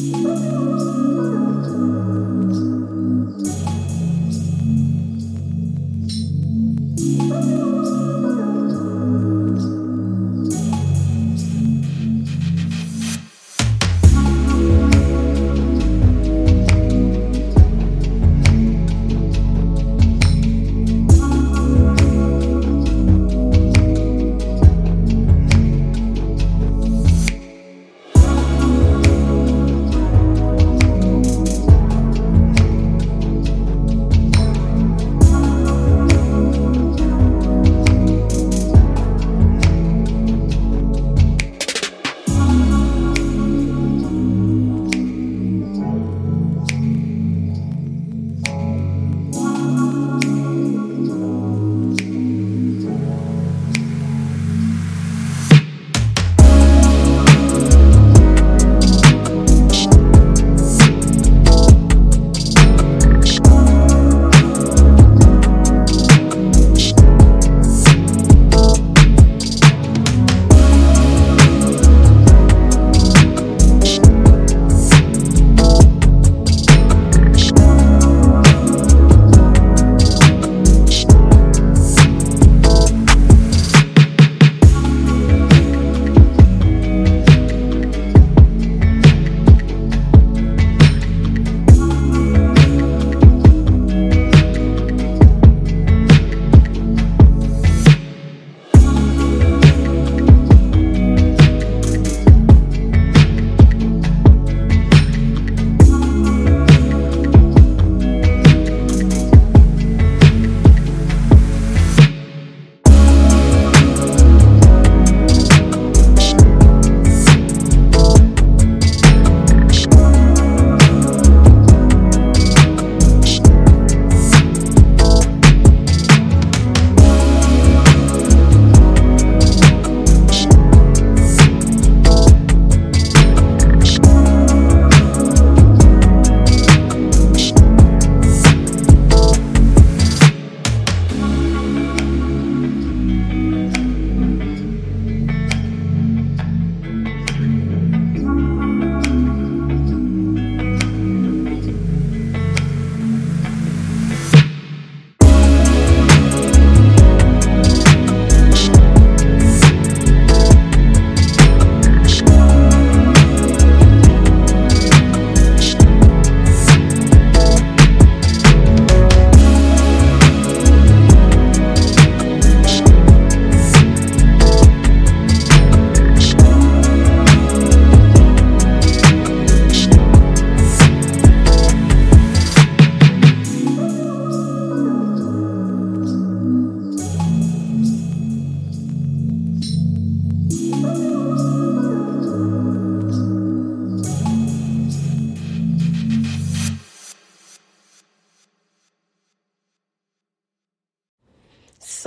Música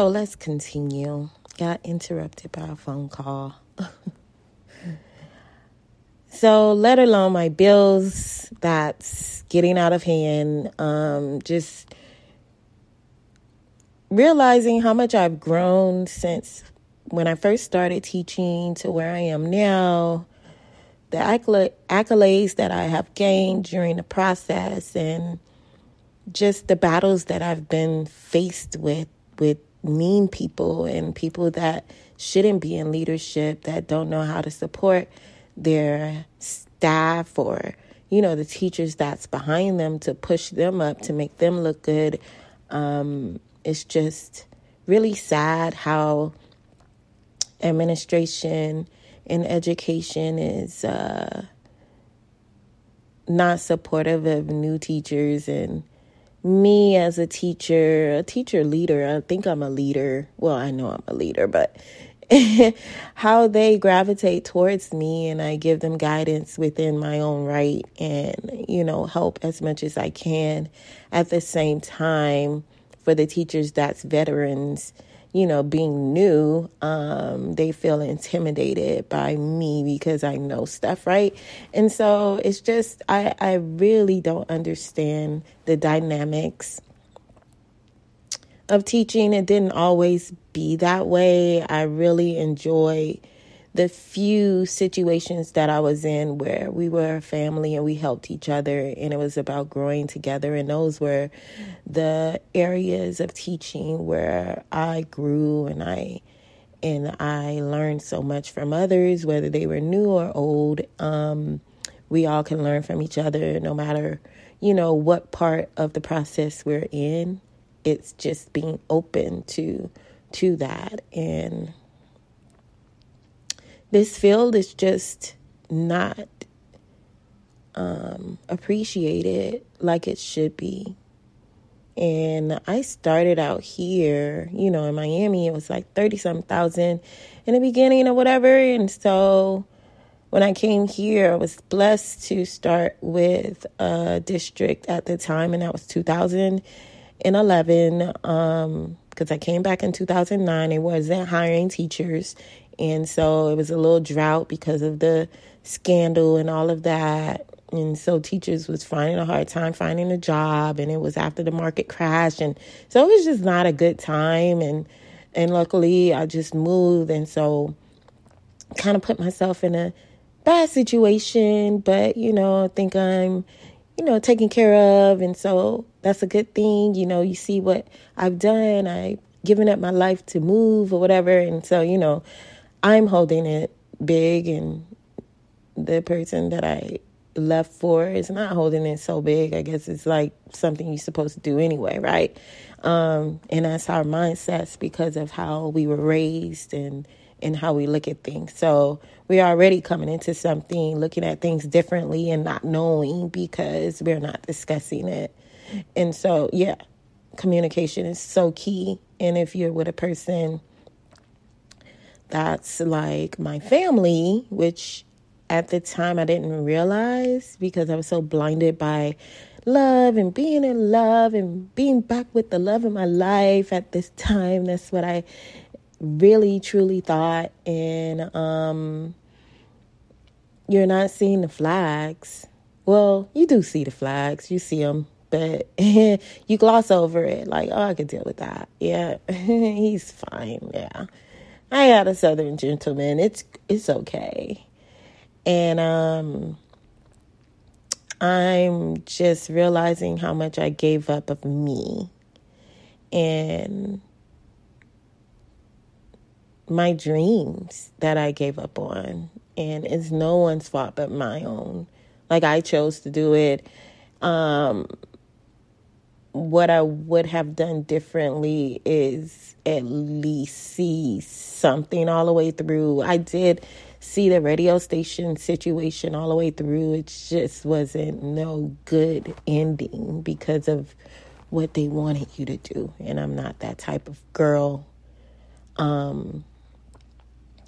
So let's continue. Got interrupted by a phone call. so, let alone my bills that's getting out of hand, um, just realizing how much I've grown since when I first started teaching to where I am now, the accolades that I have gained during the process, and just the battles that I've been faced with with mean people and people that shouldn't be in leadership that don't know how to support their staff or you know the teachers that's behind them to push them up to make them look good. Um, it's just really sad how administration and education is uh, not supportive of new teachers and me as a teacher, a teacher leader, I think I'm a leader. Well, I know I'm a leader, but how they gravitate towards me and I give them guidance within my own right and, you know, help as much as I can. At the same time, for the teachers that's veterans, you know, being new, um, they feel intimidated by me because I know stuff, right? And so it's just, I, I really don't understand the dynamics of teaching. It didn't always be that way. I really enjoy the few situations that I was in where we were a family and we helped each other and it was about growing together and those were the areas of teaching where I grew and I and I learned so much from others whether they were new or old. Um, we all can learn from each other no matter you know what part of the process we're in. It's just being open to to that and this field is just not um, appreciated like it should be. And I started out here, you know, in Miami, it was like 30 something thousand in the beginning or whatever. And so when I came here, I was blessed to start with a district at the time, and that was 2011. Um, because I came back in 2009, it wasn't hiring teachers. And so it was a little drought because of the scandal and all of that. And so teachers was finding a hard time finding a job and it was after the market crashed and so it was just not a good time and and luckily I just moved and so kind of put myself in a bad situation, but you know, I think I'm you know, taken care of and so that's a good thing. You know, you see what I've done. I've given up my life to move or whatever and so, you know, I'm holding it big, and the person that I left for is not holding it so big. I guess it's like something you're supposed to do anyway, right? Um, and that's our mindsets because of how we were raised and and how we look at things. So we're already coming into something looking at things differently and not knowing because we're not discussing it. And so, yeah, communication is so key. And if you're with a person that's like my family, which at the time I didn't realize because I was so blinded by love and being in love and being back with the love of my life at this time. That's what I really truly thought. And um, you're not seeing the flags. Well, you do see the flags, you see them, but you gloss over it like, oh, I could deal with that. Yeah, he's fine. Yeah. I got a southern gentleman. It's it's okay. And um I'm just realizing how much I gave up of me and my dreams that I gave up on. And it's no one's fault but my own. Like I chose to do it. Um what I would have done differently is at least see something all the way through. I did see the radio station situation all the way through. It just wasn't no good ending because of what they wanted you to do. And I'm not that type of girl. Um,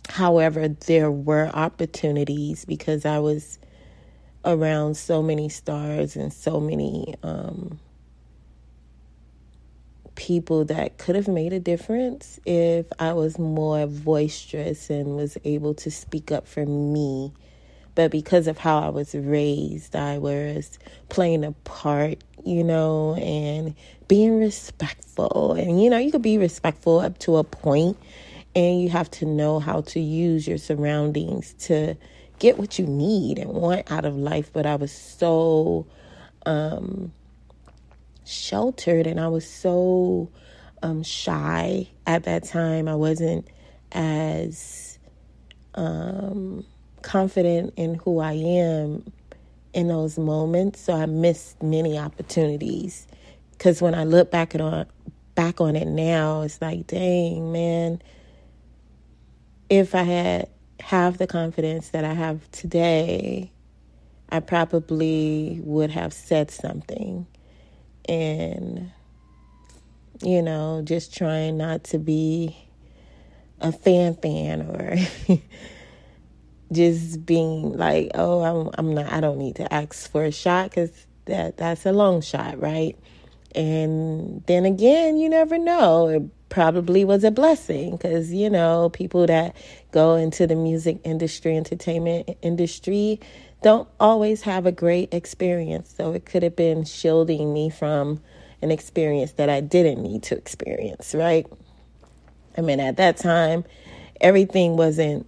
however, there were opportunities because I was around so many stars and so many um, people that could have made a difference if I was more boisterous and was able to speak up for me. But because of how I was raised, I was playing a part, you know, and being respectful. And, you know, you could be respectful up to a point, and you have to know how to use your surroundings to get what you need and want out of life. But I was so, um, sheltered and I was so um, shy at that time. I wasn't as um, confident in who I am in those moments. So I missed many opportunities. Because when I look back on back on it now, it's like, dang man, if I had have the confidence that I have today, I probably would have said something and you know just trying not to be a fan fan or just being like oh I'm I'm not I don't need to ask for a shot cuz that that's a long shot right? And then again you never know. It probably was a blessing cuz you know people that go into the music industry entertainment industry don't always have a great experience. So it could have been shielding me from an experience that I didn't need to experience, right? I mean, at that time, everything wasn't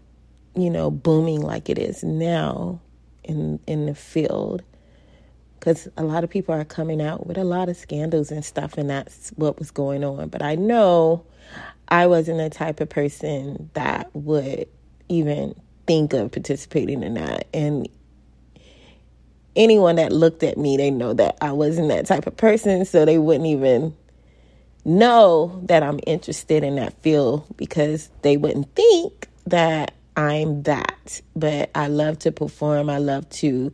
you know, booming like it is now in in the field. Because a lot of people are coming out with a lot of scandals and stuff, and that's what was going on. But I know I wasn't the type of person that would even think of participating in that. And anyone that looked at me, they know that I wasn't that type of person, so they wouldn't even know that I'm interested in that field because they wouldn't think that I'm that. But I love to perform, I love to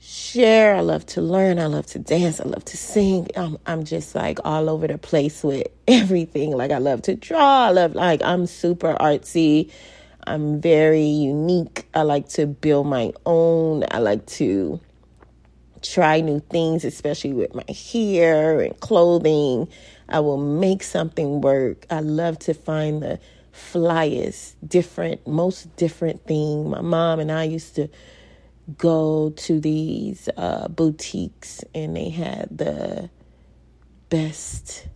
share, I love to learn, I love to dance, I love to sing. I'm I'm just like all over the place with everything. Like I love to draw, I love like I'm super artsy. I'm very unique. I like to build my own. I like to try new things, especially with my hair and clothing. I will make something work. I love to find the flyest, different, most different thing. My mom and I used to go to these uh, boutiques and they had the best,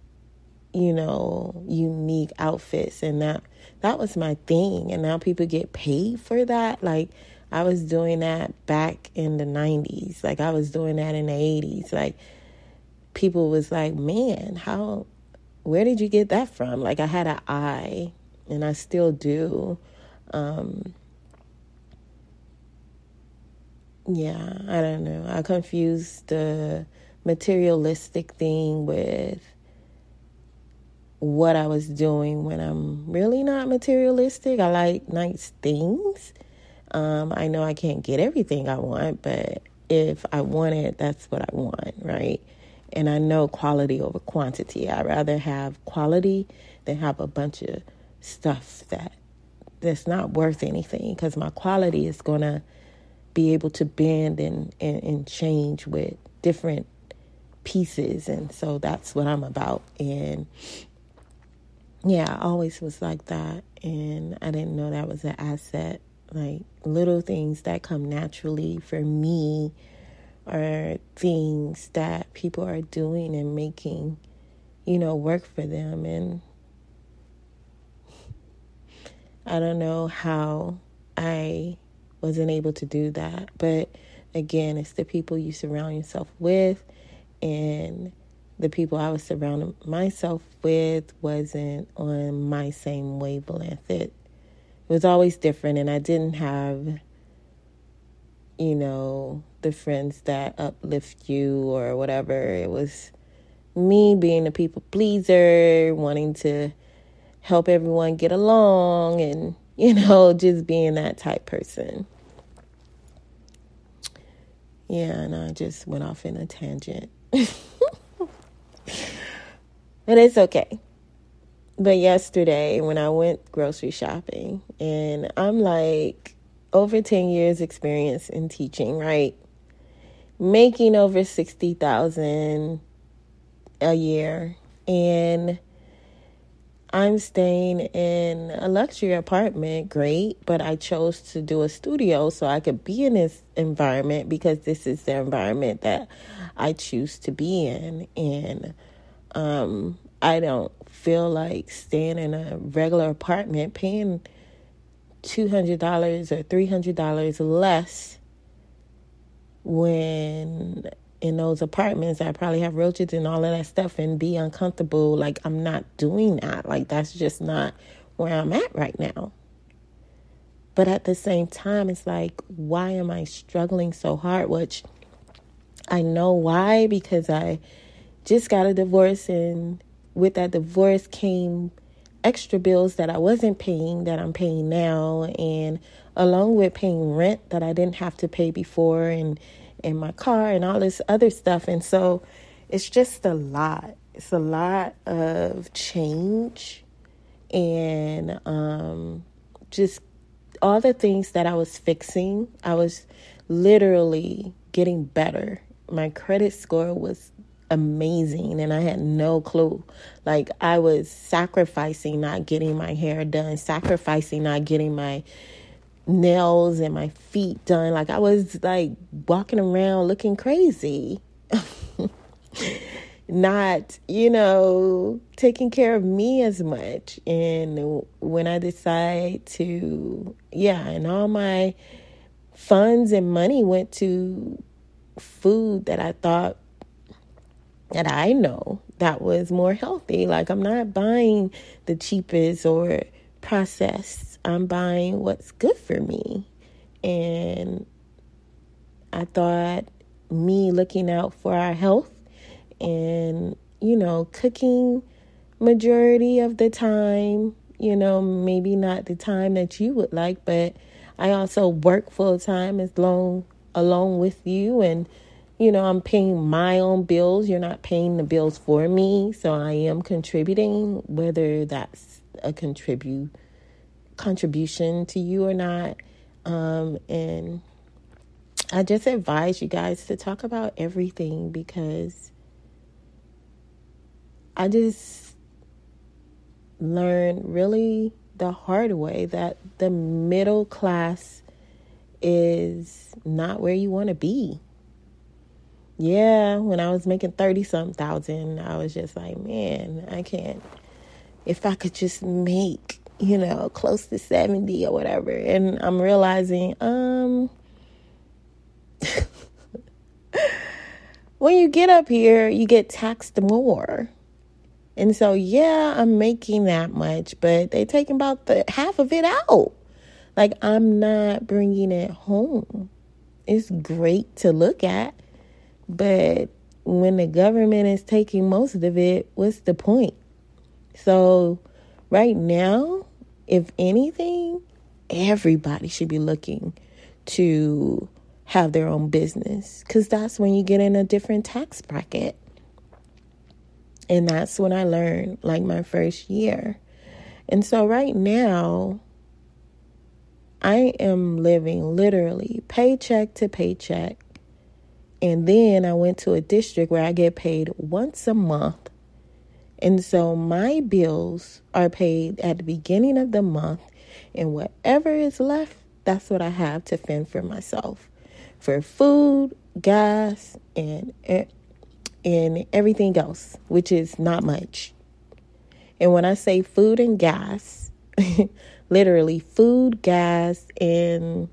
you know, unique outfits and that that was my thing and now people get paid for that like I was doing that back in the 90s. Like I was doing that in the 80s. Like people was like, "Man, how where did you get that from?" Like I had an eye and I still do. Um yeah, I don't know. I confused the materialistic thing with what I was doing when I'm really not materialistic. I like nice things. Um, I know I can't get everything I want, but if I want it, that's what I want, right? And I know quality over quantity. I'd rather have quality than have a bunch of stuff that that's not worth anything because my quality is going to be able to bend and, and, and change with different pieces. And so that's what I'm about. And yeah, I always was like that. And I didn't know that was an asset like little things that come naturally for me are things that people are doing and making, you know, work for them. And I don't know how I wasn't able to do that. But again, it's the people you surround yourself with and the people I was surrounding myself with wasn't on my same wavelength. It it was always different and I didn't have you know the friends that uplift you or whatever. It was me being a people pleaser wanting to help everyone get along and you know just being that type person. Yeah and I just went off in a tangent but it's okay but yesterday, when I went grocery shopping, and I'm like over 10 years experience in teaching, right? Making over 60,000 a year and I'm staying in a luxury apartment, great, but I chose to do a studio so I could be in this environment because this is the environment that I choose to be in. And um, I don't feel like staying in a regular apartment paying $200 or $300 less when in those apartments I probably have roaches and all of that stuff and be uncomfortable. Like, I'm not doing that. Like, that's just not where I'm at right now. But at the same time, it's like, why am I struggling so hard? Which I know why because I just got a divorce and with that divorce came extra bills that I wasn't paying that I'm paying now and along with paying rent that I didn't have to pay before and in my car and all this other stuff. And so it's just a lot. It's a lot of change and um, just all the things that I was fixing I was literally getting better. My credit score was amazing and I had no clue. Like I was sacrificing not getting my hair done, sacrificing not getting my nails and my feet done. Like I was like walking around looking crazy. not, you know, taking care of me as much. And when I decide to, yeah, and all my funds and money went to food that I thought that I know that was more healthy. Like I'm not buying the cheapest or processed. I'm buying what's good for me. And I thought me looking out for our health and, you know, cooking majority of the time, you know, maybe not the time that you would like, but I also work full time as long along with you and you know, I'm paying my own bills. You're not paying the bills for me, so I am contributing whether that's a contribute contribution to you or not. Um, and I just advise you guys to talk about everything because I just learned really the hard way that the middle class is not where you want to be. Yeah, when I was making 30 something thousand, I was just like, man, I can't. If I could just make, you know, close to 70 or whatever. And I'm realizing, um, when you get up here, you get taxed more. And so, yeah, I'm making that much, but they taking about the half of it out. Like I'm not bringing it home. It's great to look at, but when the government is taking most of it, what's the point? So, right now, if anything, everybody should be looking to have their own business because that's when you get in a different tax bracket. And that's when I learned, like my first year. And so right now, I am living literally paycheck to paycheck. And then I went to a district where I get paid once a month. And so my bills are paid at the beginning of the month. And whatever is left, that's what I have to fend for myself for food, gas, and and everything else, which is not much. And when I say food and gas, literally food, gas, and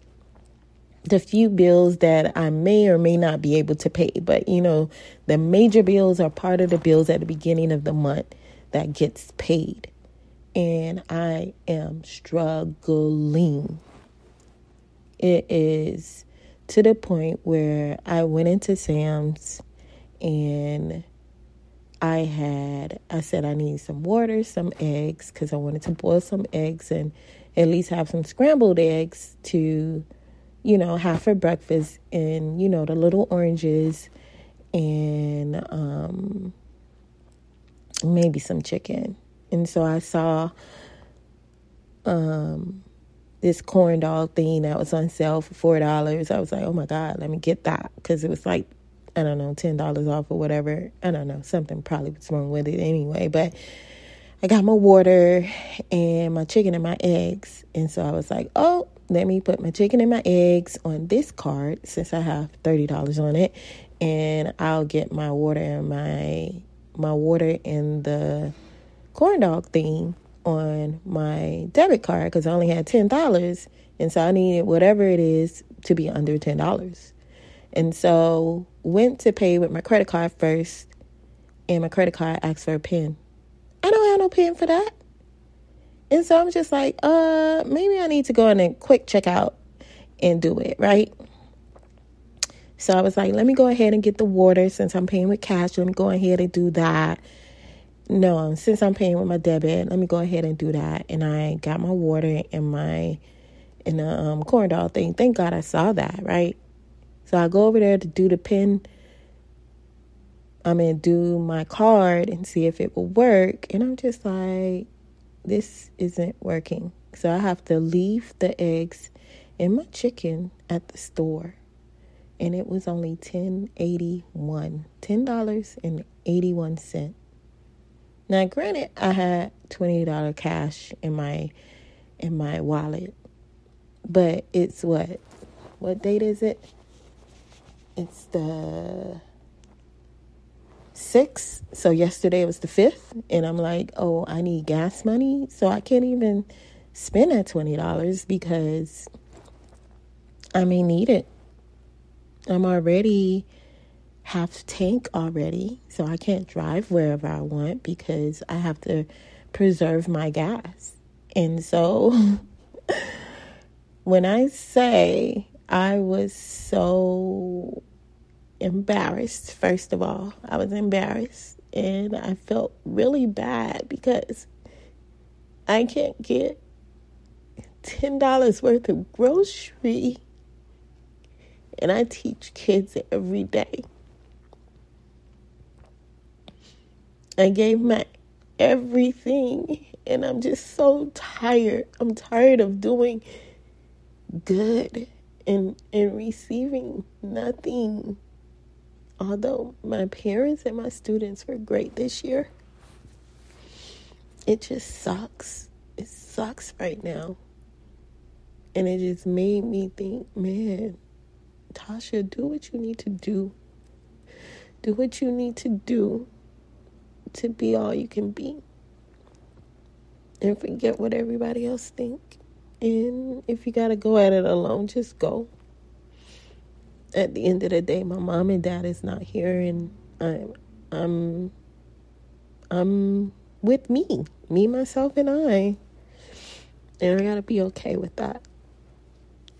the few bills that I may or may not be able to pay. But you know, the major bills are part of the bills at the beginning of the month that gets paid. And I am struggling. It is to the point where I went into Sam's and I had, I said, I need some water, some eggs, because I wanted to boil some eggs and at least have some scrambled eggs to, you know, have for breakfast, and, you know, the little oranges and um, maybe some chicken. And so I saw um, this corn dog thing that was on sale for four dollars. I was like, oh my god, let me get that because it was like I don't know ten dollars off or whatever. I don't know something probably was wrong with it anyway, but. I got my water and my chicken and my eggs. And so I was like, oh, let me put my chicken and my eggs on this card since I have $30 on it. And I'll get my water and my my water in the corn dog thing on my debit card because I only had $10. And so I needed whatever it is to be under $10. And so went to pay with my credit card first. And my credit card asked for a pin. I don't have no pin for that. And so I'm just like, uh, maybe I need to go in and quick checkout and do it, right? So I was like, let me go ahead and get the water since I'm paying with cash. Let me go ahead and do that no, since I'm paying with my debit, let me go ahead and do that. And I got my water and my in the um, corn dog thing. Thank God I saw that, right? So I go over there to do the pin. I'm gonna do my card and see if it will work. And I'm just like, this isn't working. So I have to leave the eggs and my chicken at the store. And it was only ten eighty one. Ten dollars and eighty one cent. Now, granted, I had twenty dollar cash in my in my wallet, but it's what what date is it? It's the 6th. So yesterday was the 5th. And I'm like, oh, I need gas money. So I can't even spend that $20 because I may need it. I'm already half tank already. So I can't drive wherever I want because I have to preserve my gas. And so when I say I was so embarrassed, first of all, I was embarrassed and I felt really bad because I can't get $10 worth of grocery and I teach kids every day. I gave my everything and I'm just so tired. I'm tired of doing good and and receiving nothing. Although my parents and my students were great this year, it just sucks. It sucks right now. And it just made me think, man, Tasha, do what you need to do. Do what you need to do to be all you can be. And forget what everybody else think. And if you got to go at it alone, just go. At the end of the day, my mom and dad is not here and I'm I'm I'm with me, me myself and I. And I got to be okay with that.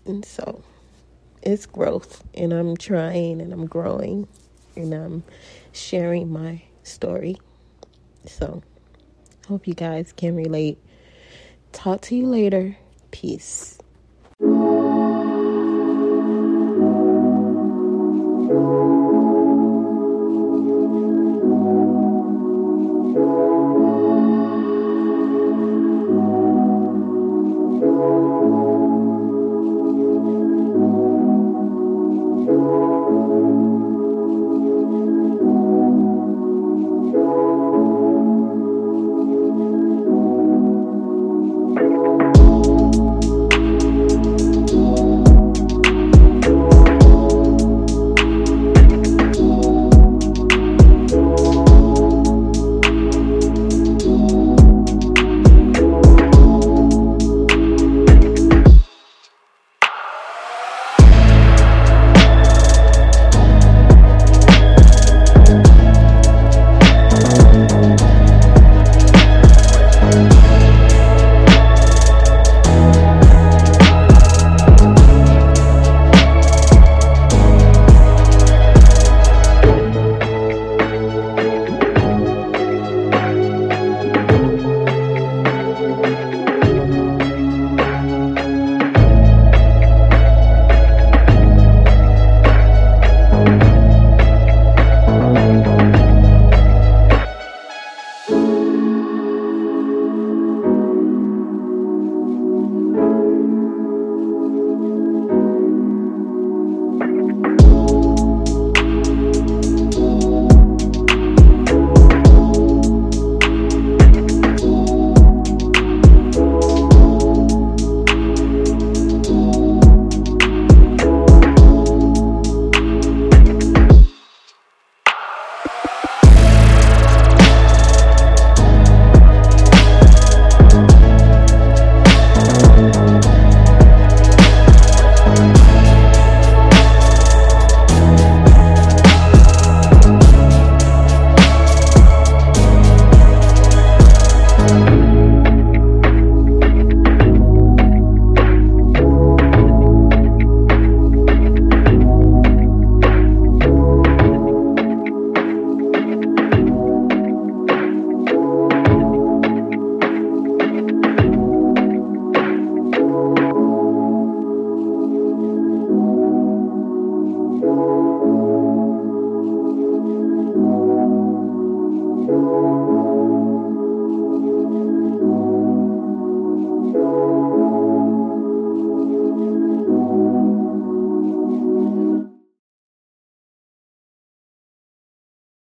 And so it's growth and I'm trying and I'm growing and I'm sharing my story. So, hope you guys can relate. Talk to you later. Peace.